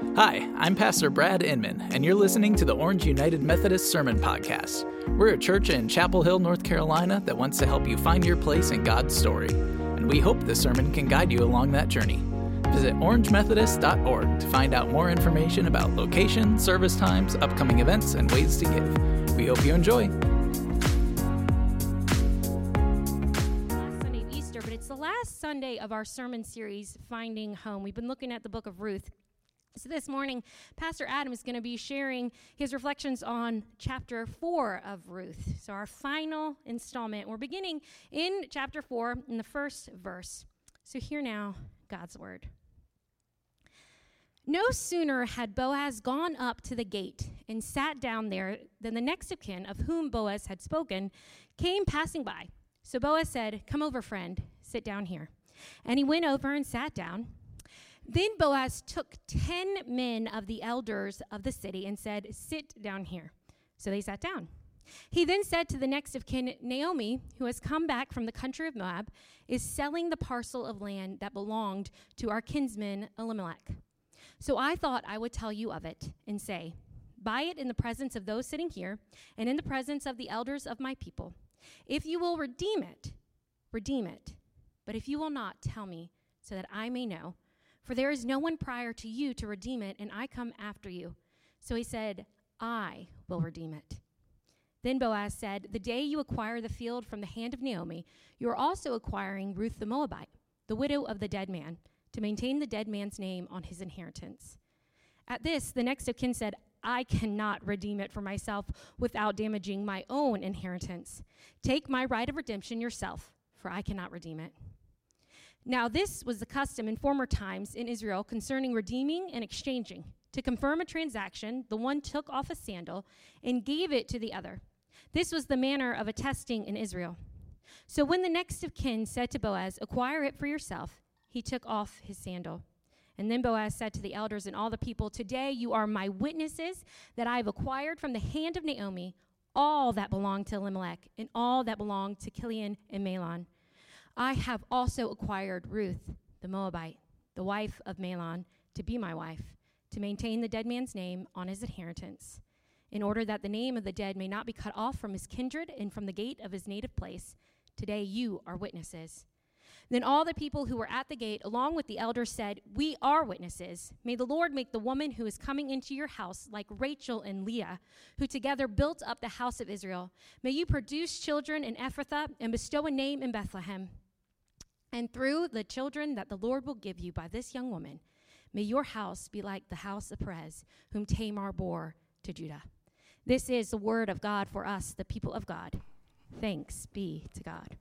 Hi, I'm Pastor Brad Inman, and you're listening to the Orange United Methodist Sermon Podcast. We're a church in Chapel Hill, North Carolina that wants to help you find your place in God's story, and we hope this sermon can guide you along that journey. Visit orangemethodist.org to find out more information about location, service times, upcoming events, and ways to give. We hope you enjoy. Sunday of Easter, but it's the last Sunday of our sermon series, Finding Home. We've been looking at the book of Ruth. So this morning, Pastor Adam is going to be sharing his reflections on chapter 4 of Ruth. So, our final installment. We're beginning in chapter 4 in the first verse. So, hear now God's word. No sooner had Boaz gone up to the gate and sat down there than the next of kin, of whom Boaz had spoken, came passing by. So Boaz said, Come over, friend, sit down here. And he went over and sat down. Then Boaz took ten men of the elders of the city and said, Sit down here. So they sat down. He then said to the next of kin, Naomi, who has come back from the country of Moab, is selling the parcel of land that belonged to our kinsman Elimelech. So I thought I would tell you of it and say, Buy it in the presence of those sitting here and in the presence of the elders of my people. If you will redeem it, redeem it. But if you will not, tell me, so that I may know. For there is no one prior to you to redeem it, and I come after you. So he said, I will redeem it. Then Boaz said, The day you acquire the field from the hand of Naomi, you are also acquiring Ruth the Moabite, the widow of the dead man, to maintain the dead man's name on his inheritance. At this, the next of kin said, I cannot redeem it for myself without damaging my own inheritance. Take my right of redemption yourself, for I cannot redeem it. Now, this was the custom in former times in Israel concerning redeeming and exchanging. To confirm a transaction, the one took off a sandal and gave it to the other. This was the manner of attesting in Israel. So when the next of kin said to Boaz, Acquire it for yourself, he took off his sandal. And then Boaz said to the elders and all the people, Today you are my witnesses that I have acquired from the hand of Naomi all that belonged to Elimelech and all that belonged to Chilion and Mahlon. I have also acquired Ruth, the Moabite, the wife of Mahlon, to be my wife, to maintain the dead man's name on his inheritance, in order that the name of the dead may not be cut off from his kindred and from the gate of his native place. Today you are witnesses. Then all the people who were at the gate, along with the elders, said, We are witnesses. May the Lord make the woman who is coming into your house like Rachel and Leah, who together built up the house of Israel. May you produce children in Ephrathah and bestow a name in Bethlehem. And through the children that the Lord will give you by this young woman, may your house be like the house of Perez, whom Tamar bore to Judah. This is the word of God for us, the people of God. Thanks be to God.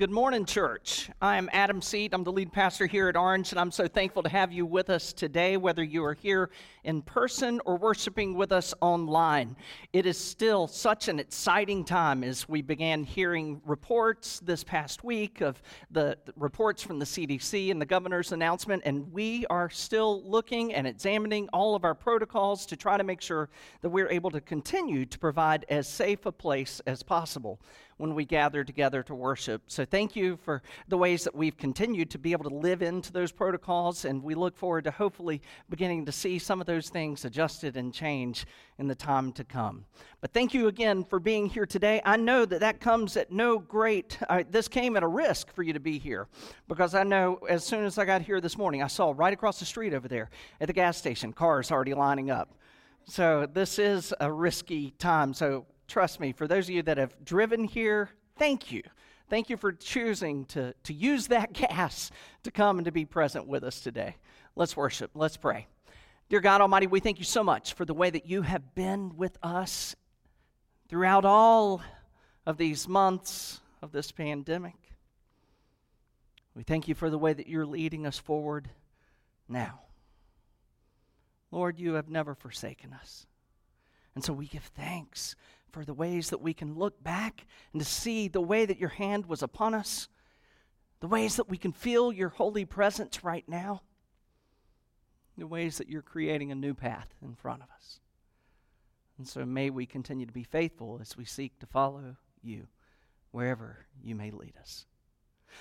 Good morning, church. I'm Adam Seat. I'm the lead pastor here at Orange, and I'm so thankful to have you with us today, whether you are here in person or worshiping with us online. It is still such an exciting time as we began hearing reports this past week of the reports from the CDC and the governor's announcement, and we are still looking and examining all of our protocols to try to make sure that we're able to continue to provide as safe a place as possible when we gather together to worship. So, thank you for the ways that we've continued to be able to live into those protocols, and we look forward to hopefully beginning to see some of those things adjusted and change in the time to come. But thank you again for being here today. I know that that comes at no great, uh, this came at a risk for you to be here because I know as soon as I got here this morning, I saw right across the street over there at the gas station cars already lining up. So, this is a risky time. So, trust me, for those of you that have driven here, thank you. Thank you for choosing to, to use that gas to come and to be present with us today. Let's worship. Let's pray. Dear God Almighty, we thank you so much for the way that you have been with us throughout all of these months of this pandemic. We thank you for the way that you're leading us forward now. Lord, you have never forsaken us. And so we give thanks for the ways that we can look back and to see the way that your hand was upon us, the ways that we can feel your holy presence right now, the ways that you're creating a new path in front of us. And so may we continue to be faithful as we seek to follow you wherever you may lead us.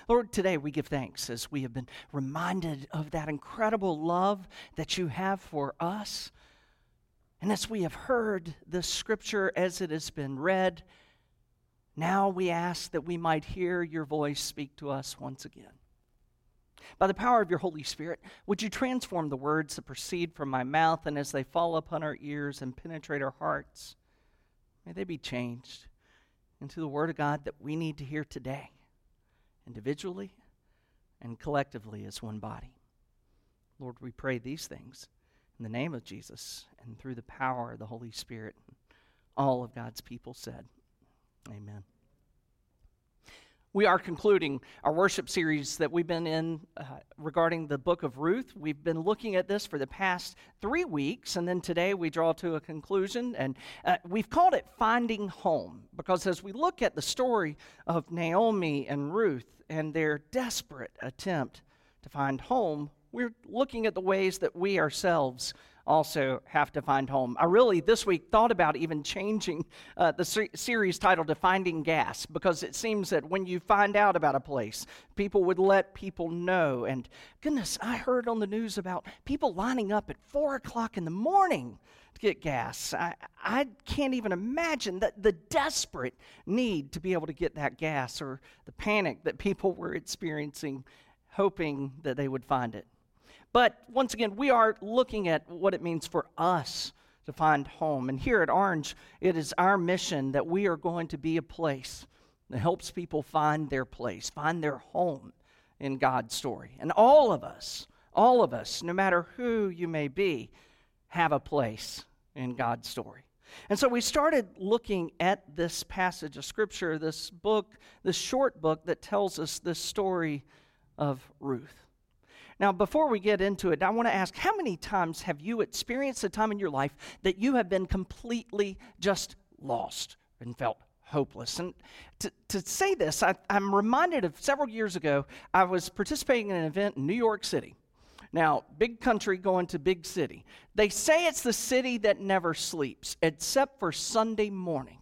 Lord, today we give thanks as we have been reminded of that incredible love that you have for us. And as we have heard the scripture as it has been read, now we ask that we might hear your voice speak to us once again. By the power of your Holy Spirit, would you transform the words that proceed from my mouth and as they fall upon our ears and penetrate our hearts, may they be changed into the Word of God that we need to hear today, individually and collectively as one body. Lord, we pray these things in the name of Jesus and through the power of the Holy Spirit. All of God's people said, Amen we are concluding our worship series that we've been in uh, regarding the book of Ruth. We've been looking at this for the past three weeks, and then today we draw to a conclusion. And uh, we've called it Finding Home because as we look at the story of Naomi and Ruth and their desperate attempt to find home, we're looking at the ways that we ourselves also have to find home. I really, this week, thought about even changing uh, the ser- series title to Finding Gas because it seems that when you find out about a place, people would let people know. And goodness, I heard on the news about people lining up at 4 o'clock in the morning to get gas. I, I can't even imagine that the desperate need to be able to get that gas or the panic that people were experiencing, hoping that they would find it. But once again, we are looking at what it means for us to find home. And here at Orange, it is our mission that we are going to be a place that helps people find their place, find their home in God's story. And all of us, all of us, no matter who you may be, have a place in God's story. And so we started looking at this passage of Scripture, this book, this short book that tells us this story of Ruth. Now, before we get into it, I want to ask how many times have you experienced a time in your life that you have been completely just lost and felt hopeless. And to, to say this, I, am reminded of several years ago, I was participating in an event in New York City. Now, big country going to big city. They say it's the city that never sleeps, except for Sunday morning.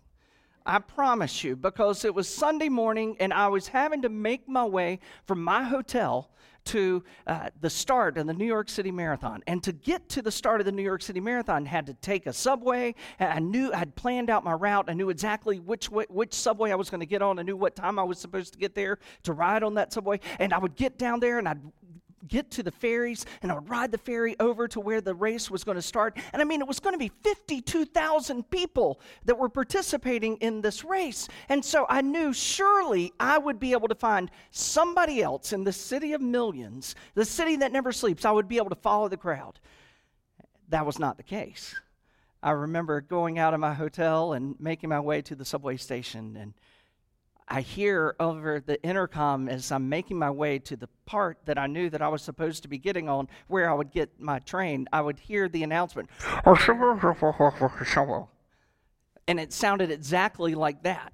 I promise you, because it was Sunday morning and I was having to make my way from my hotel to uh, the start of the New York City Marathon. And to get to the start of the New York City Marathon, I had to take a subway. I knew I had planned out my route. I knew exactly which which subway I was going to get on. I knew what time I was supposed to get there to ride on that subway. And I would get down there and I'd get to the ferries and I would ride the ferry over to where the race was going to start. And I mean, it was going to be 52,000 people that were participating in this race. And so I knew surely I would be able to find somebody else in the city of millions, the city that never sleeps. I would be able to follow the crowd. That was not the case. I remember going out of my hotel and making my way to the subway station and I hear over the intercom as I'm making my way to the part that I knew that I was supposed to be getting on, where I would get my train, I would hear the announcement. And it sounded exactly like that.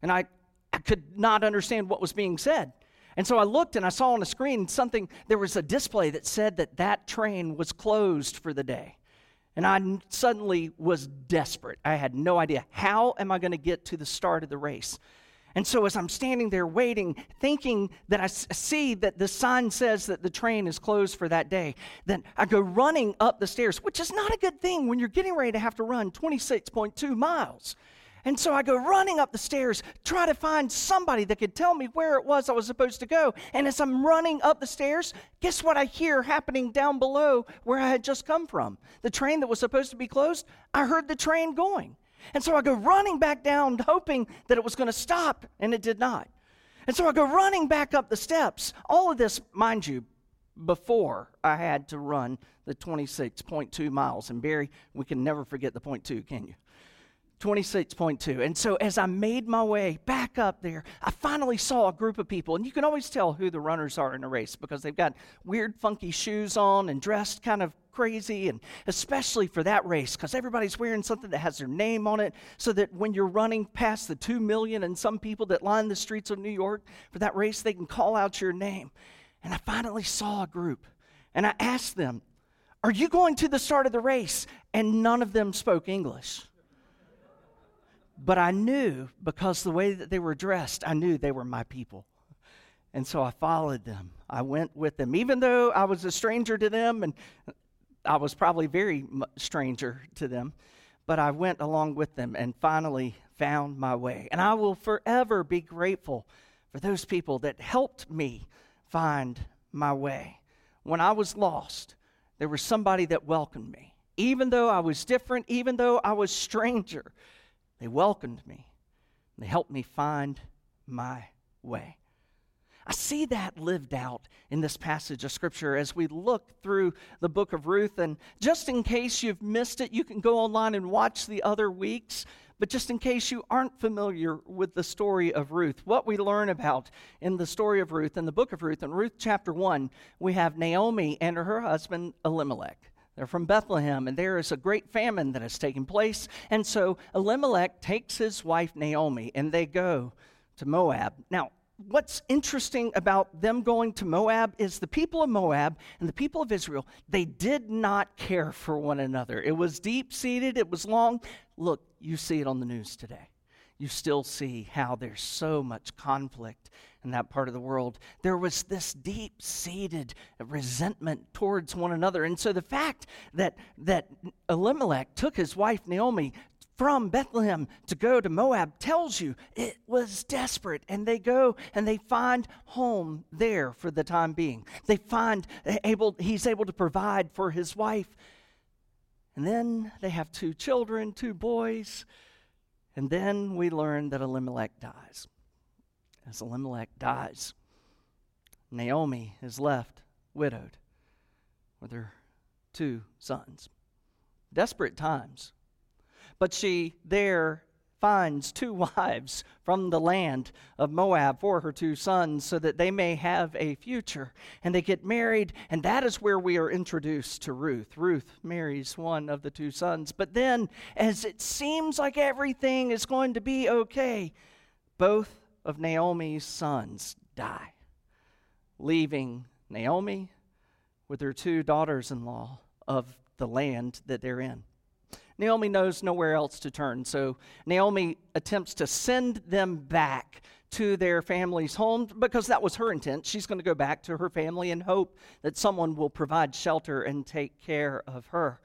And I, I could not understand what was being said. And so I looked and I saw on the screen something, there was a display that said that that train was closed for the day. And I suddenly was desperate. I had no idea. How am I going to get to the start of the race? And so, as I'm standing there waiting, thinking that I see that the sign says that the train is closed for that day, then I go running up the stairs, which is not a good thing when you're getting ready to have to run 26.2 miles. And so I go running up the stairs, try to find somebody that could tell me where it was I was supposed to go. And as I'm running up the stairs, guess what I hear happening down below where I had just come from? The train that was supposed to be closed, I heard the train going. And so I go running back down, hoping that it was going to stop, and it did not. And so I go running back up the steps. All of this, mind you, before I had to run the 26.2 miles. And Barry, we can never forget the point two, can you? 26.2. And so as I made my way back up there, I finally saw a group of people. And you can always tell who the runners are in a race because they've got weird, funky shoes on and dressed kind of crazy. And especially for that race because everybody's wearing something that has their name on it so that when you're running past the 2 million and some people that line the streets of New York for that race, they can call out your name. And I finally saw a group. And I asked them, Are you going to the start of the race? And none of them spoke English. But I knew because the way that they were dressed, I knew they were my people. And so I followed them. I went with them, even though I was a stranger to them, and I was probably very stranger to them. But I went along with them and finally found my way. And I will forever be grateful for those people that helped me find my way. When I was lost, there was somebody that welcomed me. Even though I was different, even though I was stranger, they welcomed me. They helped me find my way. I see that lived out in this passage of Scripture as we look through the book of Ruth. And just in case you've missed it, you can go online and watch the other weeks. But just in case you aren't familiar with the story of Ruth, what we learn about in the story of Ruth, in the book of Ruth, in Ruth chapter 1, we have Naomi and her husband Elimelech. They're from Bethlehem, and there is a great famine that has taken place. And so Elimelech takes his wife Naomi, and they go to Moab. Now, what's interesting about them going to Moab is the people of Moab and the people of Israel, they did not care for one another. It was deep seated, it was long. Look, you see it on the news today. You still see how there's so much conflict in that part of the world. There was this deep seated resentment towards one another. And so the fact that, that Elimelech took his wife Naomi from Bethlehem to go to Moab tells you it was desperate. And they go and they find home there for the time being. They find able, he's able to provide for his wife. And then they have two children, two boys. And then we learn that Elimelech dies. As Elimelech dies, Naomi is left widowed with her two sons. Desperate times but she there finds two wives from the land of Moab for her two sons so that they may have a future. And they get married, and that is where we are introduced to Ruth. Ruth marries one of the two sons. But then, as it seems like everything is going to be okay, both of Naomi's sons die, leaving Naomi with her two daughters in law of the land that they're in. Naomi knows nowhere else to turn. So Naomi attempts to send them back to their family's home because that was her intent. She's going to go back to her family and hope that someone will provide shelter and take care of her.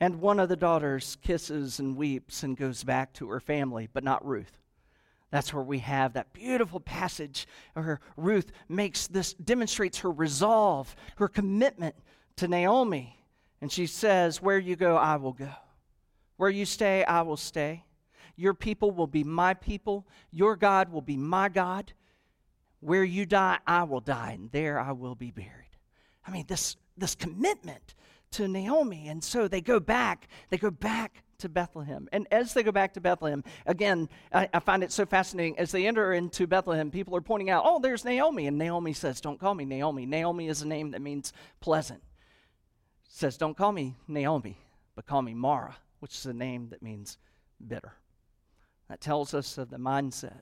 And one of the daughters kisses and weeps and goes back to her family, but not Ruth. That's where we have that beautiful passage where Ruth makes this, demonstrates her resolve, her commitment to Naomi. And she says, Where you go, I will go. Where you stay, I will stay. Your people will be my people. Your God will be my God. Where you die, I will die, and there I will be buried. I mean, this, this commitment to Naomi. And so they go back, they go back to Bethlehem. And as they go back to Bethlehem, again, I, I, find it so fascinating. As they enter into Bethlehem, people are pointing out, oh, there's Naomi. And Naomi says, don't call me Naomi. Naomi is a name that means pleasant. Says, don't call me Naomi, but call me Mara which is a name that means bitter. That tells us of the mindset.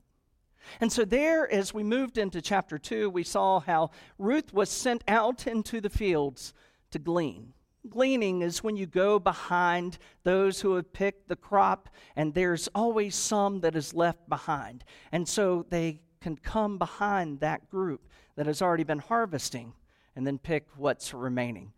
And so, there, as we moved into chapter 2, we saw how Ruth was sent out into the fields to glean. Gleaning is when you go behind those who have picked the crop, and there's always some that is left behind. And so they can come behind that group that has already been harvesting and then pick what's remaining.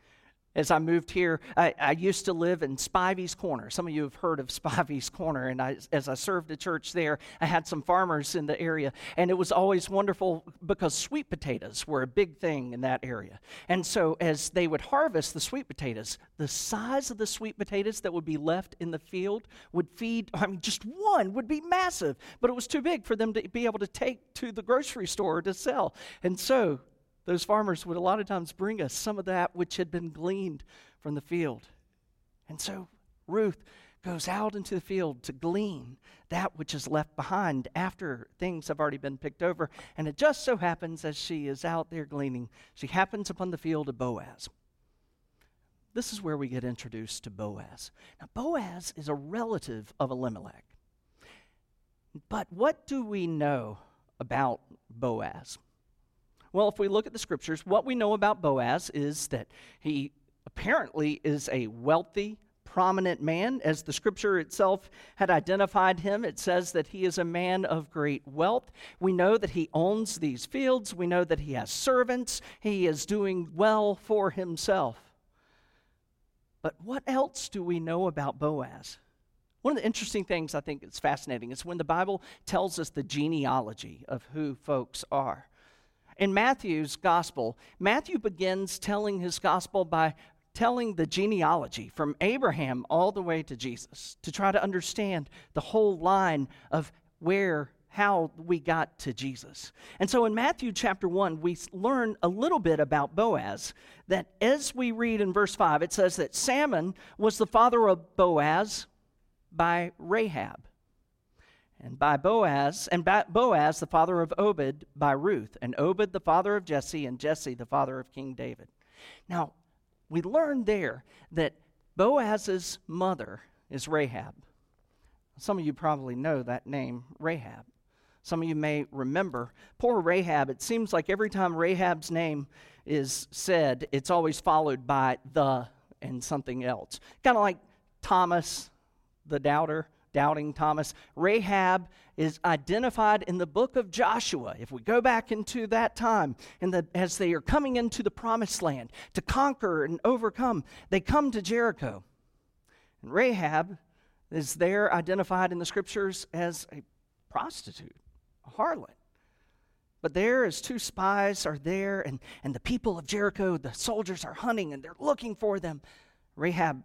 As I moved here, I, I, used to live in Spivey's Corner. Some of you have heard of Spivey's Corner. And I, as I served a church there, I had some farmers in the area. And it was always wonderful because sweet potatoes were a big thing in that area. And so, as they would harvest the sweet potatoes, the size of the sweet potatoes that would be left in the field would feed, I mean, just one would be massive, but it was too big for them to be able to take to the grocery store to sell. And so, those farmers would a lot of times bring us some of that which had been gleaned from the field. And so Ruth goes out into the field to glean that which is left behind after things have already been picked over. And it just so happens, as she is out there gleaning, she happens upon the field of Boaz. This is where we get introduced to Boaz. Now, Boaz is a relative of Elimelech. But what do we know about Boaz? Well, if we look at the scriptures, what we know about Boaz is that he apparently is a wealthy, prominent man. As the scripture itself had identified him, it says that he is a man of great wealth. We know that he owns these fields, we know that he has servants, he is doing well for himself. But what else do we know about Boaz? One of the interesting things I think is fascinating is when the Bible tells us the genealogy of who folks are. In Matthew's gospel, Matthew begins telling his gospel by telling the genealogy from Abraham all the way to Jesus to try to understand the whole line of where how we got to Jesus. And so in Matthew chapter 1, we learn a little bit about Boaz. That as we read in verse 5, it says that Salmon was the father of Boaz by Rahab. And by Boaz, and by Boaz the father of Obed by Ruth, and Obed the father of Jesse, and Jesse the father of King David. Now, we learn there that Boaz's mother is Rahab. Some of you probably know that name, Rahab. Some of you may remember. Poor Rahab, it seems like every time Rahab's name is said, it's always followed by the and something else. Kind of like Thomas, the doubter, doubting Thomas. Rahab is identified in the book of Joshua. If we go back into that time, and the, as they are coming into the promised land to conquer and overcome, they come to Jericho. And Rahab is there identified in the scriptures as a prostitute, a harlot. But there, as two spies are there, and, and the people of Jericho, the soldiers are hunting and they're looking for them, Rahab,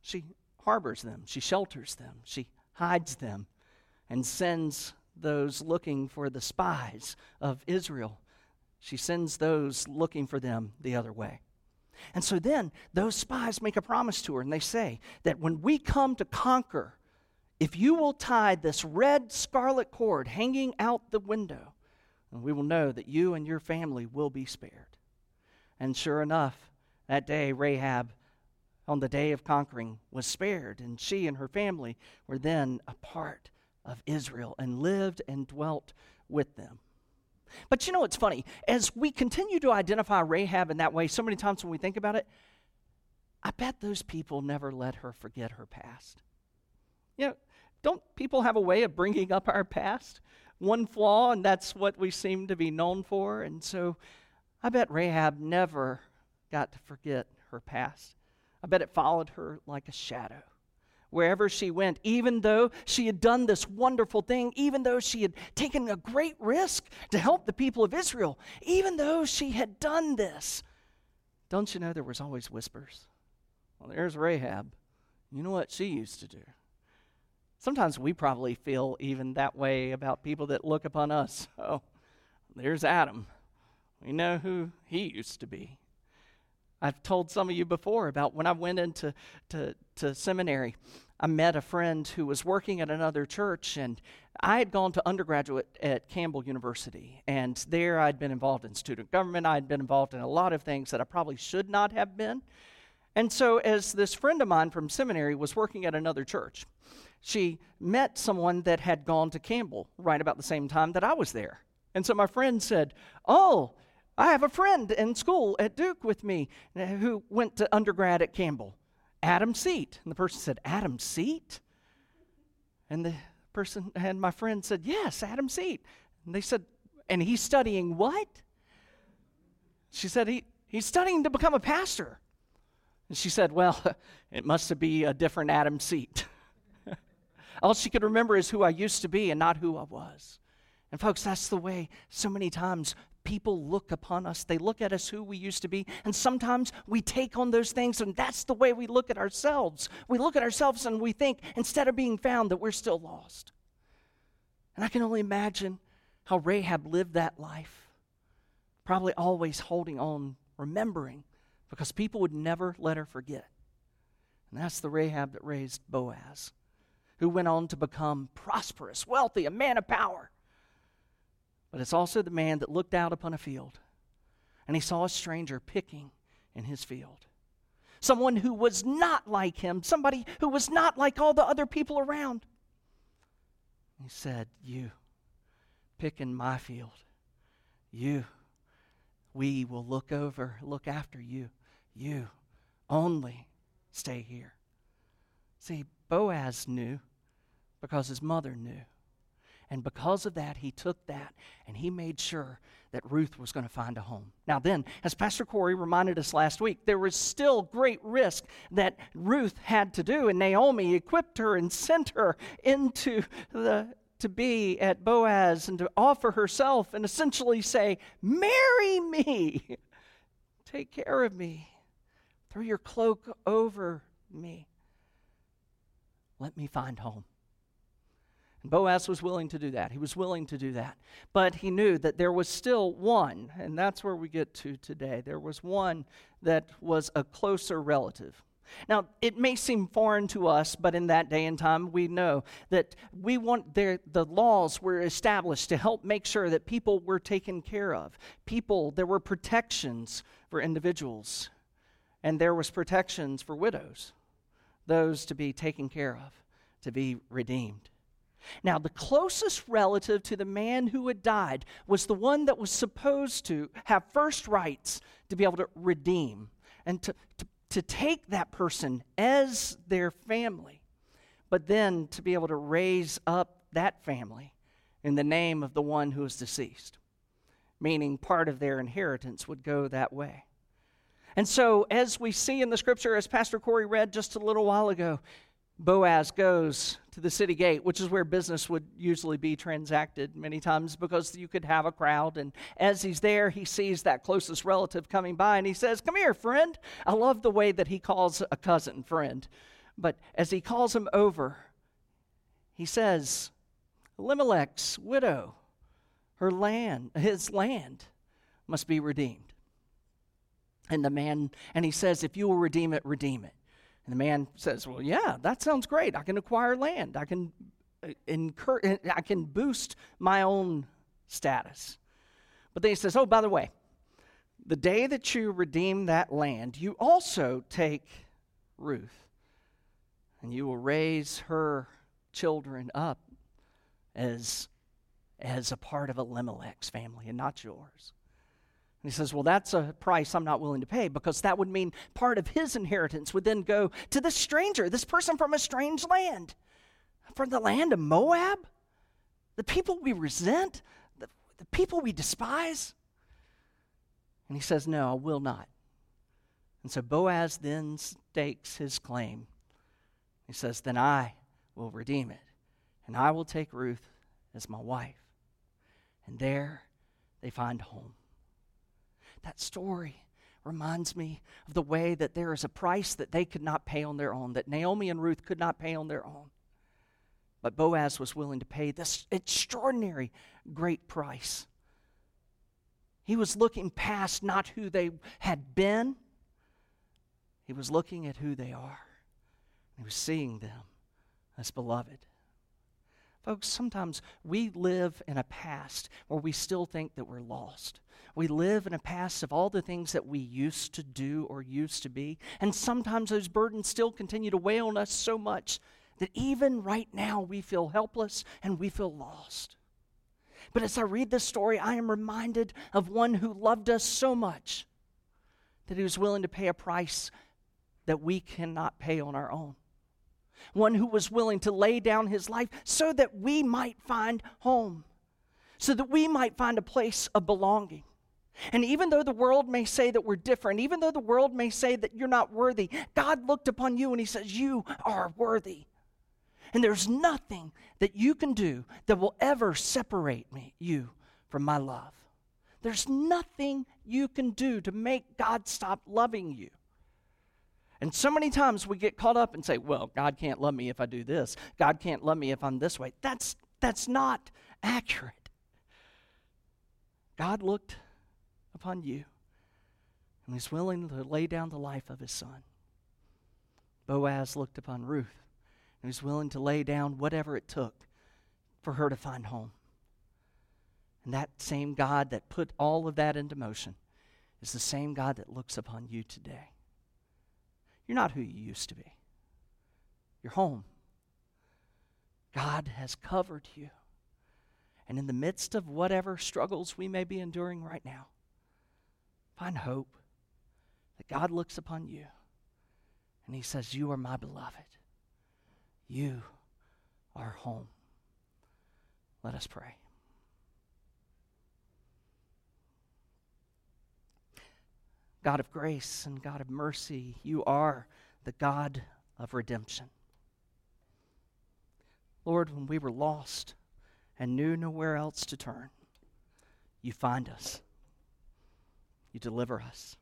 she harbors them, she shelters them, she hides them, and sends those looking for the spies of Israel. She sends those looking for them the other way. And so then those spies make a promise to her, and they say that when we come to conquer, if you will tie this red scarlet cord hanging out the window, we will know that you and your family will be spared. And sure enough, that day Rahab on the day of conquering was spared, and she and her family were then a part of Israel and lived and dwelt with them. But you know what's funny? As we continue to identify Rahab in that way, so many times when we think about it, I bet those people never let her forget her past. You know, don't people have a way of bringing up our past? One flaw, and that's what we seem to be known for. And so I bet Rahab never got to forget her past. I bet it followed her like a shadow. Wherever she went, even though she had done this wonderful thing, even though she had taken a great risk to help the people of Israel, even though she had done this, don't you know there was always whispers? Well, there's Rahab. You know what she used to do? Sometimes we probably feel even that way about people that look upon us. Oh, there's Adam. We know who he used to be. I've told some of you before about when I went into to, to seminary. I met a friend who was working at another church, and I had gone to undergraduate at Campbell University. And there I'd been involved in student government. I'd been involved in a lot of things that I probably should not have been. And so, as this friend of mine from seminary was working at another church, she met someone that had gone to Campbell right about the same time that I was there. And so my friend said, Oh, I have a friend in school at Duke with me uh, who went to undergrad at Campbell, Adam Seat. And the person said, Adam Seat? And the person and my friend said, Yes, Adam Seat. And they said, And he's studying what? She said, he, He's studying to become a pastor. And she said, Well, it must be a different Adam Seat. All she could remember is who I used to be and not who I was. And folks, that's the way so many times people look upon us. They look at us who we used to be. And sometimes we take on those things, and that's the way we look at ourselves. We look at ourselves and we think, instead of being found, that we're still lost. And I can only imagine how Rahab lived that life, probably always holding on, remembering, because people would never let her forget. And that's the Rahab that raised Boaz, who went on to become prosperous, wealthy, a man of power but it's also the man that looked out upon a field and he saw a stranger picking in his field. Someone who was not like him, somebody who was not like all the other people around. He said, You pick in my field. You, we will look over, look after you. You only stay here. See, Boaz knew because his mother knew. And because of that, he took that and he made sure that Ruth was going to find a home. Now, then, as Pastor Corey reminded us last week, there was still great risk that Ruth had to do, and Naomi equipped her and sent her into the to be at Boaz and to offer herself and essentially say, Marry me, take care of me, throw your cloak over me, let me find home. Boaz was willing to do that. He was willing to do that. But he knew that there was still one, and that's where we get to today. There was one that was a closer relative. Now, it may seem foreign to us, but in that day and time, we know that we want their, the laws were established to help make sure that people were taken care of. People, there were protections for individuals, and there was protections for widows, those to be taken care of, to be redeemed. Now, the closest relative to the man who had died was the one that was supposed to have first rights to be able to redeem and to, to, to take that person as their family, but then to be able to raise up that family in the name of the one who is deceased, meaning part of their inheritance would go that way. And so, as we see in the scripture, as Pastor Corey read just a little while ago, Boaz goes to the city gate, which is where business would usually be transacted many times because you could have a crowd. And as he's there, he sees that closest relative coming by and he says, Come here, friend. I love the way that he calls a cousin friend. But as he calls him over, he says, Elimelech's widow, her land, his land must be redeemed. And the man, and he says, If you will redeem it, redeem it. And the man says, Well, yeah, that sounds great. I can acquire land. I can uh, incur, I can boost my own status. But then he says, Oh, by the way, the day that you redeem that land, you also take Ruth, and you will raise her children up as, as a part of Elimelech's family and not yours. And he says, Well, that's a price I'm not willing to pay because that would mean part of his inheritance would then go to this stranger, this person from a strange land, from the land of Moab, the people we resent, the, the people we despise. And he says, No, I will not. And so Boaz then stakes his claim. He says, Then I will redeem it, and I will take Ruth as my wife. And there they find home. That story reminds me of the way that there is a price that they could not pay on their own, that Naomi and Ruth could not pay on their own. But Boaz was willing to pay this extraordinary great price. He was looking past not who they had been, he was looking at who they are. He was seeing them as beloved. Folks, sometimes we live in a past where we still think that we're lost. We live in a past of all the things that we used to do or used to be. And sometimes those burdens still continue to weigh on us so much that even right now we feel helpless and we feel lost. But as I read this story, I am reminded of one who loved us so much that he was willing to pay a price that we cannot pay on our own one who was willing to lay down his life so that we might find home, so that we might find a place of belonging. And even though the world may say that we're different, even though the world may say that you're not worthy, God looked upon you and He says, You are worthy. And there's nothing that you can do that will ever separate me, you from my love. There's nothing you can do to make God stop loving you. And so many times we get caught up and say, well, God can't love me if I do this. God can't love me if I'm this way. That's, that's not accurate. God looked upon you and was willing to lay down the life of his son. Boaz looked upon Ruth and was willing to lay down whatever it took for her to find home. And that same God that put all of that into motion is the same God that looks upon you today. You're not who you used to be. You're home. God has covered you. And in the midst of whatever struggles we may be enduring right now, find hope that God looks upon you and He says, You are my beloved. You are home. Let us pray. God of grace and God of mercy, you are the God of redemption. Lord, when we were lost and knew nowhere else to turn, you find us. You deliver us.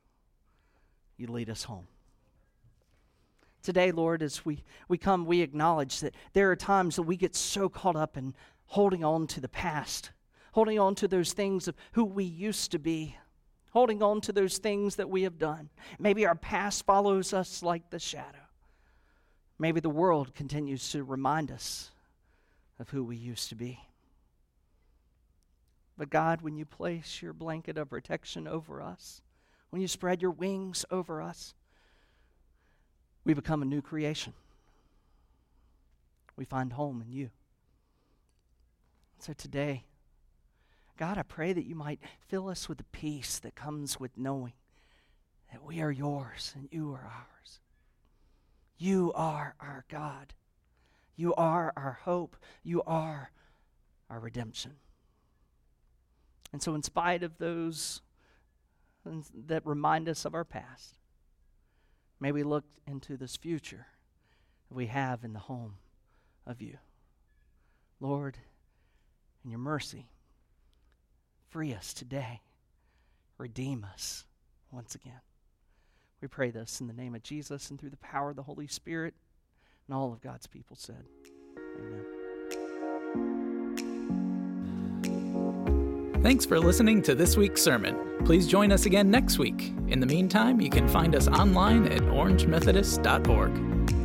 You lead us home. Today, Lord, as we, we come, we acknowledge that there are times that we get so caught up in holding on to the past, holding on to those things of who we used to be, holding on to those things that we have done. Maybe our past follows us like the shadow. Maybe the world continues to remind us of who we used to be. But God, when you place your blanket of protection over us, when you spread your wings over us, we become a new creation. We find home in you. So today, God, I pray that you might fill us with the peace that comes with knowing that we are yours and you are ours. You are our God. You are our hope. You are our redemption. And so, in spite of those that remind us of our past, may we look into this future that we have in the home of you. Lord, in your mercy, free us today, redeem us once again. We pray this in the name of Jesus and through the power of the Holy Spirit, and all of God's people said, Amen. Thanks for listening to this week's sermon. Please join us again next week. In the meantime, you can find us online at orangemethodist.org.